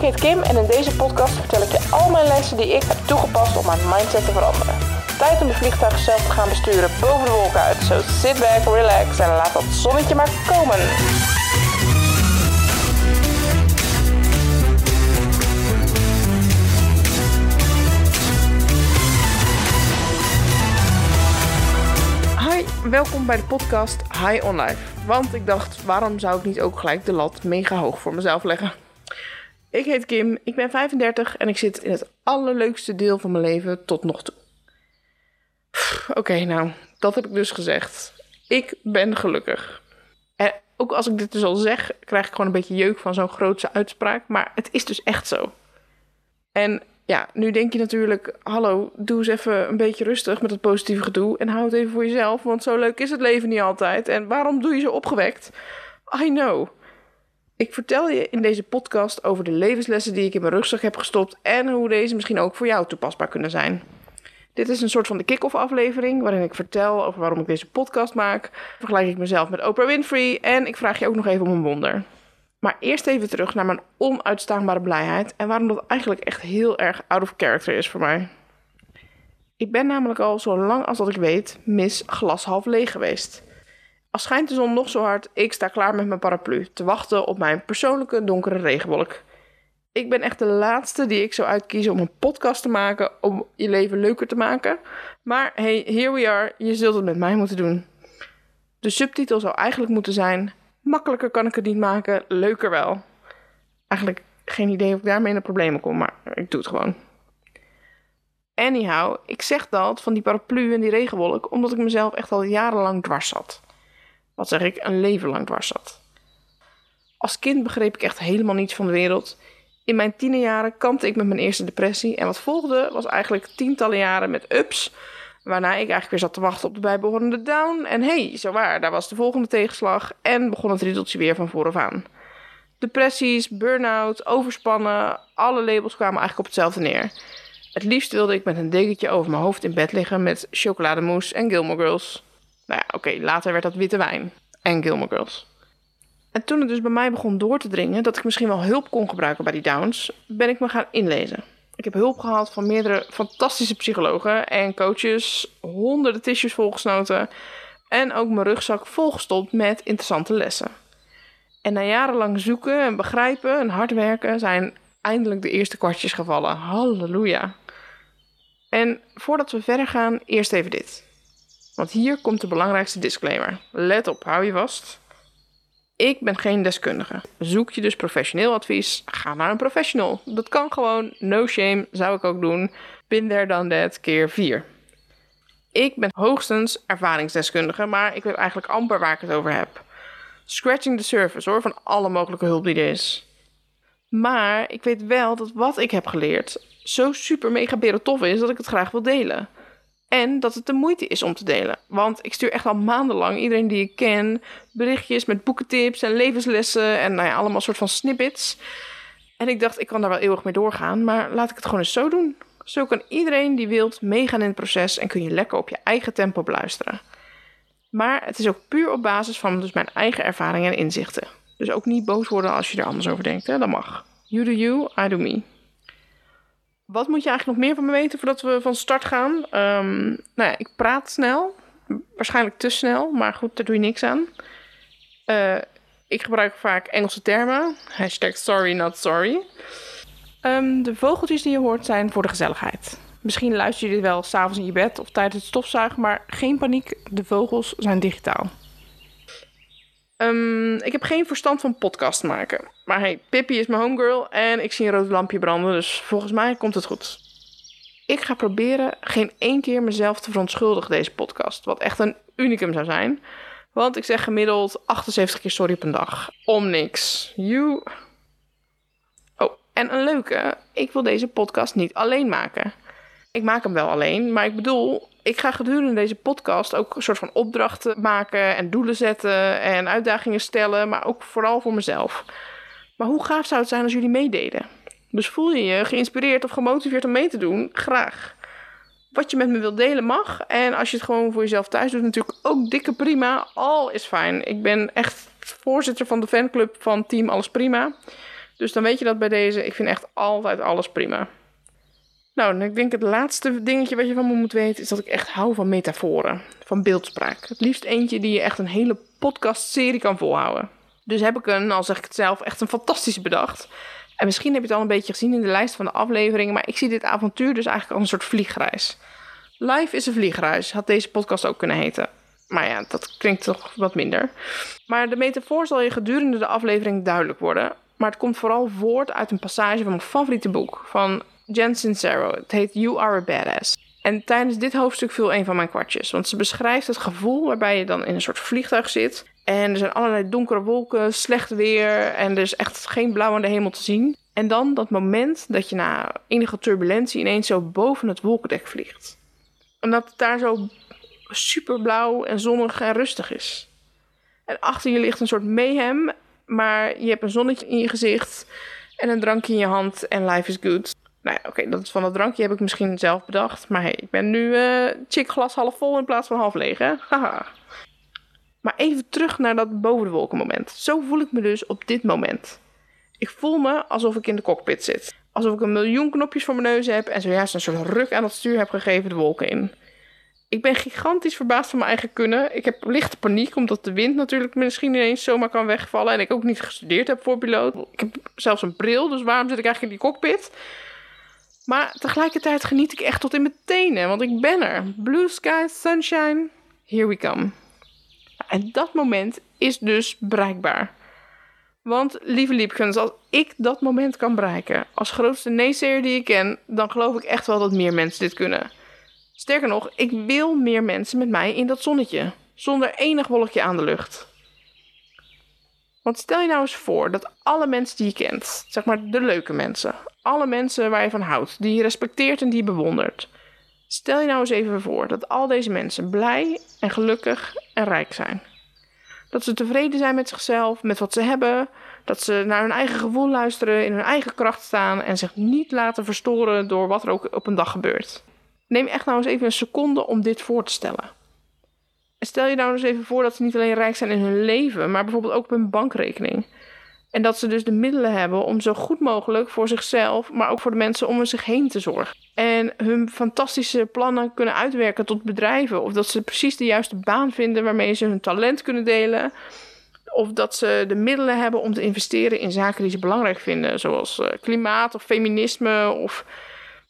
Ik heet Kim en in deze podcast vertel ik je al mijn lessen die ik heb toegepast om mijn mindset te veranderen. Tijd om de vliegtuig zelf te gaan besturen boven de wolken uit. So sit back, relax en laat dat zonnetje maar komen. Welkom bij de podcast High on Life. Want ik dacht, waarom zou ik niet ook gelijk de lat mega hoog voor mezelf leggen? Ik heet Kim, ik ben 35 en ik zit in het allerleukste deel van mijn leven tot nog toe. Oké, nou, dat heb ik dus gezegd. Ik ben gelukkig. En ook als ik dit dus al zeg, krijg ik gewoon een beetje jeuk van zo'n grootse uitspraak. Maar het is dus echt zo. En ja, nu denk je natuurlijk, hallo, doe eens even een beetje rustig met het positieve gedoe. En hou het even voor jezelf, want zo leuk is het leven niet altijd. En waarom doe je zo opgewekt? I know. Ik vertel je in deze podcast over de levenslessen die ik in mijn rugzak heb gestopt en hoe deze misschien ook voor jou toepasbaar kunnen zijn. Dit is een soort van de kick-off aflevering waarin ik vertel over waarom ik deze podcast maak. Vergelijk ik mezelf met Oprah Winfrey en ik vraag je ook nog even om een wonder. Maar eerst even terug naar mijn onuitstaanbare blijheid en waarom dat eigenlijk echt heel erg out of character is voor mij. Ik ben namelijk al zo lang als dat ik weet mis glas half leeg geweest. Als schijnt de zon nog zo hard, ik sta klaar met mijn paraplu te wachten op mijn persoonlijke donkere regenwolk. Ik ben echt de laatste die ik zou uitkiezen om een podcast te maken om je leven leuker te maken. Maar hey, here we are, je zult het met mij moeten doen. De subtitel zou eigenlijk moeten zijn: Makkelijker kan ik het niet maken, leuker wel. Eigenlijk geen idee of ik daarmee in de problemen kom, maar ik doe het gewoon. Anyhow, ik zeg dat van die paraplu en die regenwolk omdat ik mezelf echt al jarenlang dwars zat wat zeg ik, een leven lang dwars zat. Als kind begreep ik echt helemaal niets van de wereld. In mijn tienerjaren kampte ik met mijn eerste depressie. En wat volgde was eigenlijk tientallen jaren met ups. Waarna ik eigenlijk weer zat te wachten op de bijbehorende down. En hey, zo waar, daar was de volgende tegenslag. En begon het riedeltje weer van vooraf aan. Depressies, burn-out, overspannen, alle labels kwamen eigenlijk op hetzelfde neer. Het liefst wilde ik met een dekentje over mijn hoofd in bed liggen met chocolademousse en Gilmore Girls. Nou ja, oké, later werd dat witte wijn en Gilmore Girls. En toen het dus bij mij begon door te dringen dat ik misschien wel hulp kon gebruiken bij die downs, ben ik me gaan inlezen. Ik heb hulp gehad van meerdere fantastische psychologen en coaches, honderden tissues volgesnoten en ook mijn rugzak volgestopt met interessante lessen. En na jarenlang zoeken en begrijpen en hard werken zijn eindelijk de eerste kwartjes gevallen. Halleluja. En voordat we verder gaan, eerst even dit. Want hier komt de belangrijkste disclaimer. Let op, hou je vast. Ik ben geen deskundige. Zoek je dus professioneel advies, ga naar een professional. Dat kan gewoon, no shame, zou ik ook doen. Bin there, done that, keer 4. Ik ben hoogstens ervaringsdeskundige, maar ik weet eigenlijk amper waar ik het over heb. Scratching the surface hoor, van alle mogelijke hulp die er is. Maar ik weet wel dat wat ik heb geleerd zo super mega tof is dat ik het graag wil delen. En dat het de moeite is om te delen. Want ik stuur echt al maandenlang iedereen die ik ken berichtjes met boekentips en levenslessen en nou ja, allemaal soort van snippets. En ik dacht, ik kan daar wel eeuwig mee doorgaan, maar laat ik het gewoon eens zo doen. Zo kan iedereen die wilt meegaan in het proces en kun je lekker op je eigen tempo beluisteren. Maar het is ook puur op basis van dus mijn eigen ervaringen en inzichten. Dus ook niet boos worden als je er anders over denkt, hè? dat mag. You do you, I do me. Wat moet je eigenlijk nog meer van me weten voordat we van start gaan? Um, nou ja, ik praat snel. Waarschijnlijk te snel, maar goed, daar doe je niks aan. Uh, ik gebruik vaak Engelse termen. Hashtag sorry, not sorry. Um, de vogeltjes die je hoort zijn voor de gezelligheid. Misschien luister je dit wel s'avonds in je bed of tijdens het stofzuigen, maar geen paniek, de vogels zijn digitaal. Um, ik heb geen verstand van podcast maken. Maar hey, Pippi is mijn homegirl en ik zie een rood lampje branden, dus volgens mij komt het goed. Ik ga proberen geen één keer mezelf te verontschuldigen deze podcast, wat echt een unicum zou zijn. Want ik zeg gemiddeld 78 keer sorry op een dag. Om niks. You. Oh, en een leuke. Ik wil deze podcast niet alleen maken. Ik maak hem wel alleen, maar ik bedoel, ik ga gedurende deze podcast ook een soort van opdrachten maken en doelen zetten en uitdagingen stellen, maar ook vooral voor mezelf. Maar hoe gaaf zou het zijn als jullie meededen? Dus voel je je geïnspireerd of gemotiveerd om mee te doen? Graag. Wat je met me wilt delen mag. En als je het gewoon voor jezelf thuis doet, natuurlijk ook dikke prima. Al is fijn. Ik ben echt voorzitter van de fanclub van Team Alles Prima. Dus dan weet je dat bij deze. Ik vind echt altijd alles prima. Nou, en ik denk het laatste dingetje wat je van me moet weten... is dat ik echt hou van metaforen. Van beeldspraak. Het liefst eentje die je echt een hele podcastserie kan volhouden. Dus heb ik een, al zeg ik het zelf, echt een fantastische bedacht. En misschien heb je het al een beetje gezien in de lijst van de afleveringen... maar ik zie dit avontuur dus eigenlijk als een soort vliegreis. Live is een vliegreis, had deze podcast ook kunnen heten. Maar ja, dat klinkt toch wat minder. Maar de metafoor zal je gedurende de aflevering duidelijk worden. Maar het komt vooral voort uit een passage van mijn favoriete boek van Jen Sincero. Het heet You Are a Badass. En tijdens dit hoofdstuk viel een van mijn kwartjes. Want ze beschrijft het gevoel waarbij je dan in een soort vliegtuig zit. En er zijn allerlei donkere wolken, slecht weer. En er is echt geen blauw aan de hemel te zien. En dan dat moment dat je na enige turbulentie ineens zo boven het wolkendek vliegt. En dat het daar zo super blauw en zonnig en rustig is. En achter je ligt een soort mayhem, maar je hebt een zonnetje in je gezicht en een drankje in je hand en life is good. Nou ja, oké, dat van dat drankje heb ik misschien zelf bedacht. Maar hey, ik ben nu uh, chick glas half vol in plaats van half leeg, hè? Haha. Maar even terug naar dat boven de wolken moment. Zo voel ik me dus op dit moment. Ik voel me alsof ik in de cockpit zit. Alsof ik een miljoen knopjes voor mijn neus heb en zojuist een soort ruk aan het stuur heb gegeven de wolken in. Ik ben gigantisch verbaasd van mijn eigen kunnen. Ik heb lichte paniek, omdat de wind natuurlijk misschien ineens zomaar kan wegvallen. En ik ook niet gestudeerd heb voor piloot. Ik heb zelfs een bril, dus waarom zit ik eigenlijk in die cockpit? Maar tegelijkertijd geniet ik echt tot in mijn tenen, want ik ben er. Blue sky, sunshine, here we come. En dat moment is dus bereikbaar. Want, lieve liefkens, als ik dat moment kan bereiken, als grootste neeseer die ik ken, dan geloof ik echt wel dat meer mensen dit kunnen. Sterker nog, ik wil meer mensen met mij in dat zonnetje, zonder enig wolkje aan de lucht. Want stel je nou eens voor dat alle mensen die je kent, zeg maar de leuke mensen, alle mensen waar je van houdt, die je respecteert en die je bewondert. Stel je nou eens even voor dat al deze mensen blij en gelukkig en rijk zijn. Dat ze tevreden zijn met zichzelf, met wat ze hebben, dat ze naar hun eigen gevoel luisteren, in hun eigen kracht staan en zich niet laten verstoren door wat er ook op een dag gebeurt. Neem echt nou eens even een seconde om dit voor te stellen. Stel je nou eens even voor dat ze niet alleen rijk zijn in hun leven, maar bijvoorbeeld ook op hun bankrekening. En dat ze dus de middelen hebben om zo goed mogelijk voor zichzelf, maar ook voor de mensen om zich heen te zorgen. En hun fantastische plannen kunnen uitwerken tot bedrijven. Of dat ze precies de juiste baan vinden waarmee ze hun talent kunnen delen. Of dat ze de middelen hebben om te investeren in zaken die ze belangrijk vinden, zoals eh, klimaat of feminisme of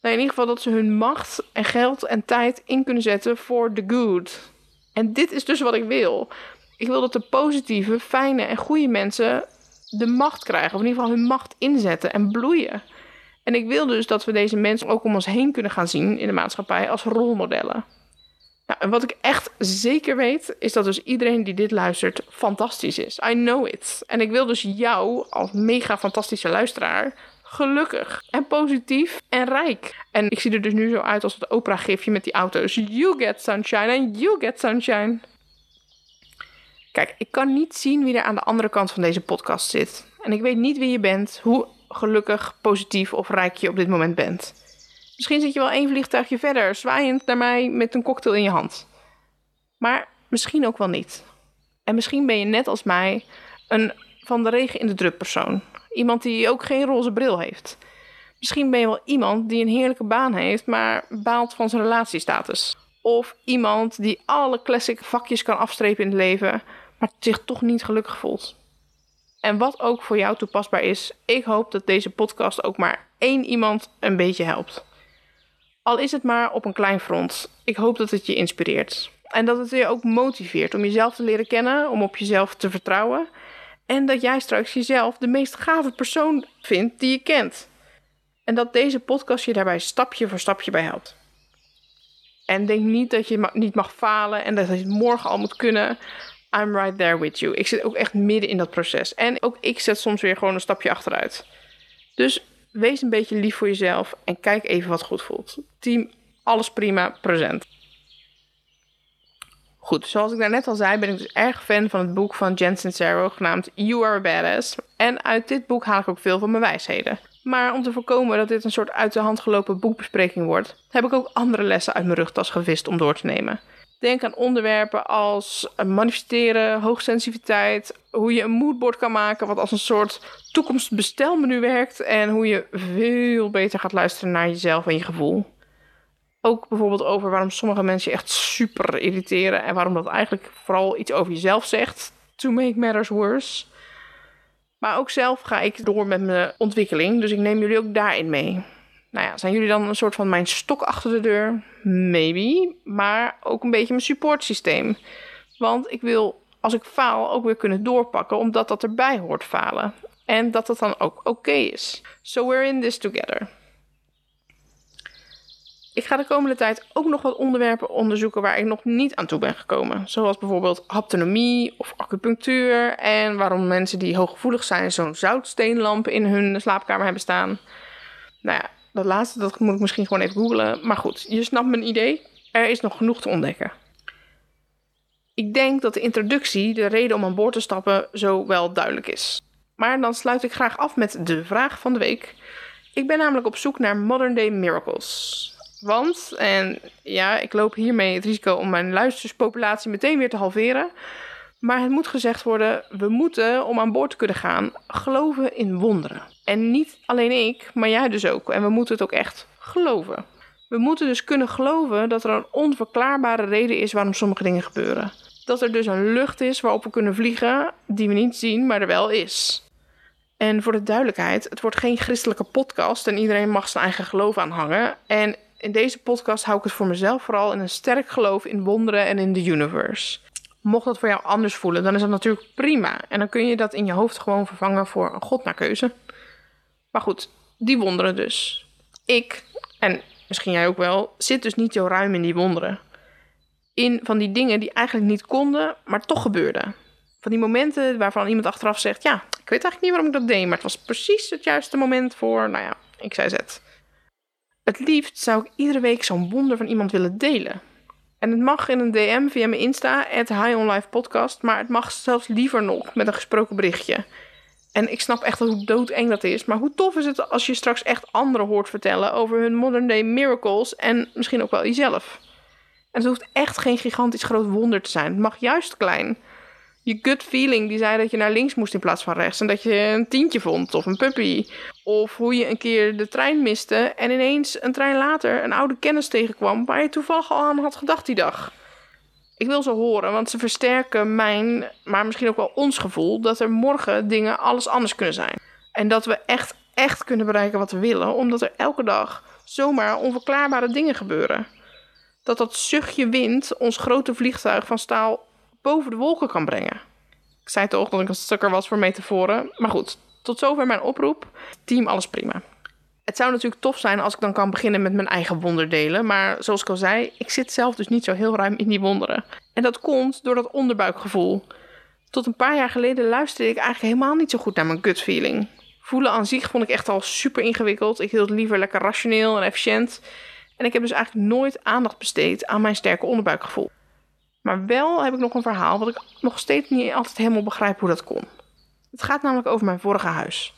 nou, in ieder geval dat ze hun macht en geld en tijd in kunnen zetten voor the good. En dit is dus wat ik wil. Ik wil dat de positieve, fijne en goede mensen de macht krijgen. Of in ieder geval hun macht inzetten en bloeien. En ik wil dus dat we deze mensen ook om ons heen kunnen gaan zien in de maatschappij als rolmodellen. Nou, en wat ik echt zeker weet, is dat dus iedereen die dit luistert fantastisch is. I know it. En ik wil dus jou als mega fantastische luisteraar gelukkig en positief en rijk. En ik zie er dus nu zo uit als het Oprah-gifje met die auto's. You get sunshine and you get sunshine. Kijk, ik kan niet zien wie er aan de andere kant van deze podcast zit. En ik weet niet wie je bent, hoe gelukkig, positief of rijk je op dit moment bent. Misschien zit je wel één vliegtuigje verder, zwaaiend naar mij met een cocktail in je hand. Maar misschien ook wel niet. En misschien ben je net als mij een van de regen in de druk persoon. Iemand die ook geen roze bril heeft. Misschien ben je wel iemand die een heerlijke baan heeft, maar baalt van zijn relatiestatus. Of iemand die alle classic vakjes kan afstrepen in het leven, maar zich toch niet gelukkig voelt. En wat ook voor jou toepasbaar is, ik hoop dat deze podcast ook maar één iemand een beetje helpt. Al is het maar op een klein front. Ik hoop dat het je inspireert. En dat het je ook motiveert om jezelf te leren kennen, om op jezelf te vertrouwen en dat jij straks jezelf de meest gave persoon vindt die je kent. En dat deze podcast je daarbij stapje voor stapje bij helpt. En denk niet dat je niet mag falen en dat je het morgen al moet kunnen. I'm right there with you. Ik zit ook echt midden in dat proces. En ook ik zet soms weer gewoon een stapje achteruit. Dus wees een beetje lief voor jezelf en kijk even wat goed voelt. Team, alles prima, present. Goed, zoals ik daarnet al zei, ben ik dus erg fan van het boek van Jen Sincero genaamd You Are a Badass. En uit dit boek haal ik ook veel van mijn wijsheden. Maar om te voorkomen dat dit een soort uit de hand gelopen boekbespreking wordt, heb ik ook andere lessen uit mijn rugtas gevist om door te nemen. Denk aan onderwerpen als manifesteren, hoogsensitiviteit, hoe je een moodboard kan maken wat als een soort toekomstbestelmenu werkt en hoe je veel beter gaat luisteren naar jezelf en je gevoel. Ook bijvoorbeeld over waarom sommige mensen je echt super irriteren en waarom dat eigenlijk vooral iets over jezelf zegt. To make matters worse. Maar ook zelf ga ik door met mijn ontwikkeling, dus ik neem jullie ook daarin mee. Nou ja, zijn jullie dan een soort van mijn stok achter de deur? Maybe. Maar ook een beetje mijn supportsysteem. Want ik wil, als ik faal, ook weer kunnen doorpakken, omdat dat erbij hoort falen. En dat dat dan ook oké is. So we're in this together. Ik ga de komende tijd ook nog wat onderwerpen onderzoeken waar ik nog niet aan toe ben gekomen. Zoals bijvoorbeeld haptonomie of acupunctuur. En waarom mensen die hooggevoelig zijn zo'n zoutsteenlamp in hun slaapkamer hebben staan. Nou ja, dat laatste dat moet ik misschien gewoon even googlen. Maar goed, je snapt mijn idee. Er is nog genoeg te ontdekken. Ik denk dat de introductie, de reden om aan boord te stappen, zo wel duidelijk is. Maar dan sluit ik graag af met de vraag van de week. Ik ben namelijk op zoek naar modern day miracles. Want, en ja, ik loop hiermee het risico om mijn luisterspopulatie meteen weer te halveren. Maar het moet gezegd worden, we moeten, om aan boord te kunnen gaan, geloven in wonderen. En niet alleen ik, maar jij dus ook. En we moeten het ook echt geloven. We moeten dus kunnen geloven dat er een onverklaarbare reden is waarom sommige dingen gebeuren. Dat er dus een lucht is waarop we kunnen vliegen, die we niet zien, maar er wel is. En voor de duidelijkheid, het wordt geen christelijke podcast en iedereen mag zijn eigen geloof aanhangen. En in deze podcast hou ik het voor mezelf vooral in een sterk geloof in wonderen en in de universe. Mocht dat voor jou anders voelen, dan is dat natuurlijk prima. En dan kun je dat in je hoofd gewoon vervangen voor een god naar keuze. Maar goed, die wonderen dus. Ik, en misschien jij ook wel, zit dus niet zo ruim in die wonderen. In van die dingen die eigenlijk niet konden, maar toch gebeurden. Van die momenten waarvan iemand achteraf zegt: Ja, ik weet eigenlijk niet waarom ik dat deed, maar het was precies het juiste moment voor, nou ja, ik zei het. Het liefst zou ik iedere week zo'n wonder van iemand willen delen. En het mag in een DM via mijn Insta, at High on Life Podcast, maar het mag zelfs liever nog met een gesproken berichtje. En ik snap echt hoe doodeng dat is, maar hoe tof is het als je straks echt anderen hoort vertellen over hun modern day miracles en misschien ook wel jezelf. En het hoeft echt geen gigantisch groot wonder te zijn. Het mag juist klein je gut feeling die zei dat je naar links moest in plaats van rechts. En dat je een tientje vond of een puppy. Of hoe je een keer de trein miste en ineens een trein later een oude kennis tegenkwam waar je toevallig al aan had gedacht die dag. Ik wil ze horen, want ze versterken mijn, maar misschien ook wel ons gevoel dat er morgen dingen alles anders kunnen zijn. En dat we echt, echt kunnen bereiken wat we willen, omdat er elke dag zomaar onverklaarbare dingen gebeuren. Dat dat zuchtje wind ons grote vliegtuig van staal boven de wolken kan brengen. Ik zei toch dat ik een stukker was voor metaforen. Maar goed, tot zover mijn oproep. Team, alles prima. Het zou natuurlijk tof zijn als ik dan kan beginnen met mijn eigen wonderdelen. Maar zoals ik al zei, ik zit zelf dus niet zo heel ruim in die wonderen. En dat komt door dat onderbuikgevoel. Tot een paar jaar geleden luisterde ik eigenlijk helemaal niet zo goed naar mijn gut feeling. Voelen aan zich vond ik echt al super ingewikkeld. Ik hield liever lekker rationeel en efficiënt. En ik heb dus eigenlijk nooit aandacht besteed aan mijn sterke onderbuikgevoel. Maar wel heb ik nog een verhaal wat ik nog steeds niet altijd helemaal begrijp hoe dat kon. Het gaat namelijk over mijn vorige huis.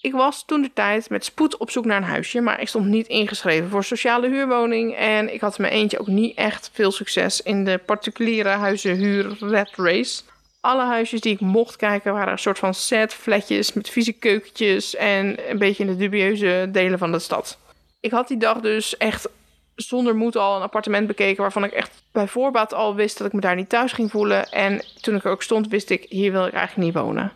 Ik was toen de tijd met spoed op zoek naar een huisje, maar ik stond niet ingeschreven voor sociale huurwoning en ik had mijn eentje ook niet echt veel succes in de particuliere huizenhuur red race. Alle huisjes die ik mocht kijken waren een soort van set flatjes met vieze keukentjes en een beetje in de dubieuze delen van de stad. Ik had die dag dus echt zonder moed al een appartement bekeken waarvan ik echt bij voorbaat al wist dat ik me daar niet thuis ging voelen. En toen ik er ook stond, wist ik, hier wil ik eigenlijk niet wonen.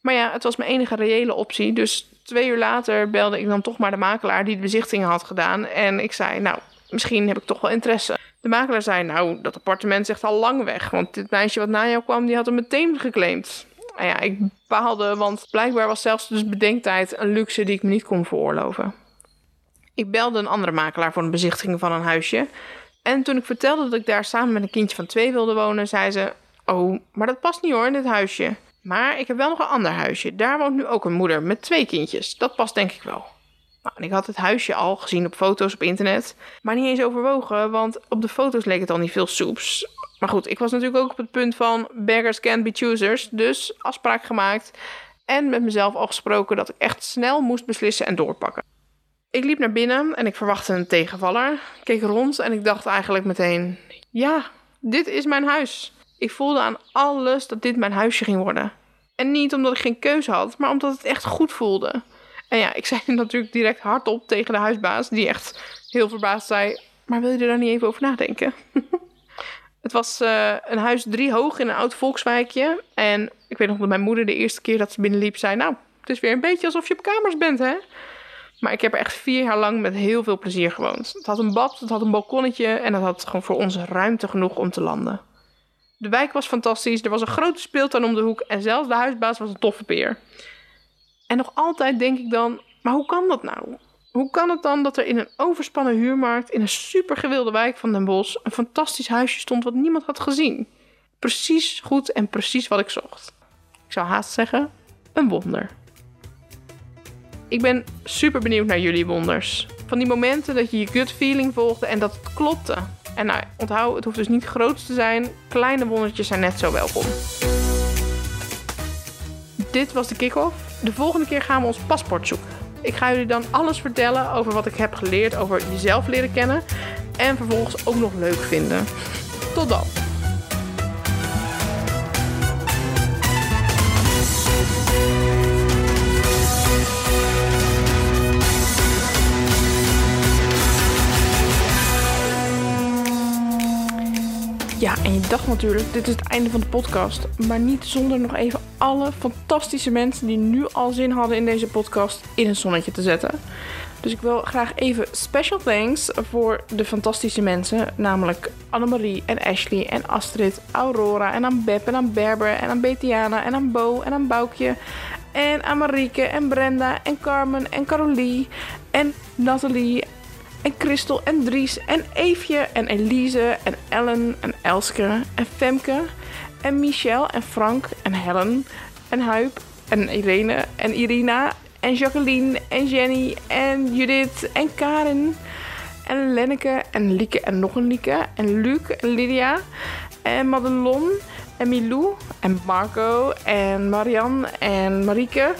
Maar ja, het was mijn enige reële optie. Dus twee uur later belde ik dan toch maar de makelaar die de bezichtiging had gedaan. En ik zei, nou, misschien heb ik toch wel interesse. De makelaar zei, nou, dat appartement echt al lang weg. Want dit meisje wat na jou kwam, die had hem meteen geclaimd. Nou ja, ik baalde, want blijkbaar was zelfs dus bedenktijd een luxe die ik me niet kon veroorloven. Ik belde een andere makelaar voor een bezichtiging van een huisje. En toen ik vertelde dat ik daar samen met een kindje van twee wilde wonen, zei ze: Oh, maar dat past niet hoor in dit huisje. Maar ik heb wel nog een ander huisje. Daar woont nu ook een moeder met twee kindjes. Dat past denk ik wel. Nou, ik had het huisje al gezien op foto's op internet, maar niet eens overwogen, want op de foto's leek het al niet veel soeps. Maar goed, ik was natuurlijk ook op het punt van beggars can't be choosers, dus afspraak gemaakt en met mezelf al gesproken dat ik echt snel moest beslissen en doorpakken. Ik liep naar binnen en ik verwachtte een tegenvaller. Ik keek rond en ik dacht eigenlijk meteen: Ja, dit is mijn huis. Ik voelde aan alles dat dit mijn huisje ging worden. En niet omdat ik geen keuze had, maar omdat het echt goed voelde. En ja, ik zei natuurlijk direct hardop tegen de huisbaas, die echt heel verbaasd zei: Maar wil je er dan niet even over nadenken? het was uh, een huis drie hoog in een oud volkswijkje. En ik weet nog dat mijn moeder de eerste keer dat ze binnenliep zei: Nou, het is weer een beetje alsof je op kamers bent, hè? Maar ik heb er echt vier jaar lang met heel veel plezier gewoond. Het had een bad, het had een balkonnetje en het had gewoon voor ons ruimte genoeg om te landen. De wijk was fantastisch, er was een grote speeltuin om de hoek en zelfs de huisbaas was een toffe peer. En nog altijd denk ik dan, maar hoe kan dat nou? Hoe kan het dan dat er in een overspannen huurmarkt in een supergewilde wijk van Den Bosch een fantastisch huisje stond wat niemand had gezien? Precies goed en precies wat ik zocht. Ik zou haast zeggen, een wonder. Ik ben super benieuwd naar jullie wonders. Van die momenten dat je je gut feeling volgde en dat het klopte. En nou, onthoud, het hoeft dus niet groot te zijn. Kleine wondertjes zijn net zo welkom. Dit was de kick-off. De volgende keer gaan we ons paspoort zoeken. Ik ga jullie dan alles vertellen over wat ik heb geleerd over jezelf leren kennen. En vervolgens ook nog leuk vinden. Tot dan! Ja, en je dacht natuurlijk, dit is het einde van de podcast. Maar niet zonder nog even alle fantastische mensen die nu al zin hadden in deze podcast in een zonnetje te zetten. Dus ik wil graag even special thanks voor de fantastische mensen. Namelijk Annemarie en Ashley en Astrid, Aurora en aan Beb en aan Berber en aan Betiana en aan Bo en aan Boukje. En aan Marieke en Brenda en Carmen en Carolie en Nathalie en Christel en Dries en Eefje en Elise en Ellen en Elske en Femke en Michel en Frank en Helen en Huip en Irene en Irina en Jacqueline en Jenny en Judith en Karin en Lenneke en Lieke en nog een Lieke en Luc en Lydia en Madelon en Milou en Marco en Marianne en Marieke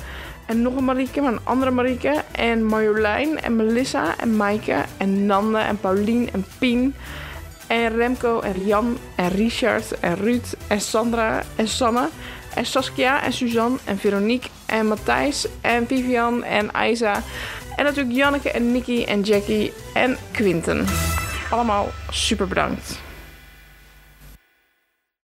en nog een Marieke, maar een andere Marieke. En Marjolein en Melissa en Maaike en Nande en Paulien en Pien. En Remco en Jan en Richard en Ruud en Sandra en Sanne. En Saskia en Suzanne en Veronique en Matthijs en Vivian en Isa. En natuurlijk Janneke en Nicky en Jackie en Quinten. Allemaal super bedankt.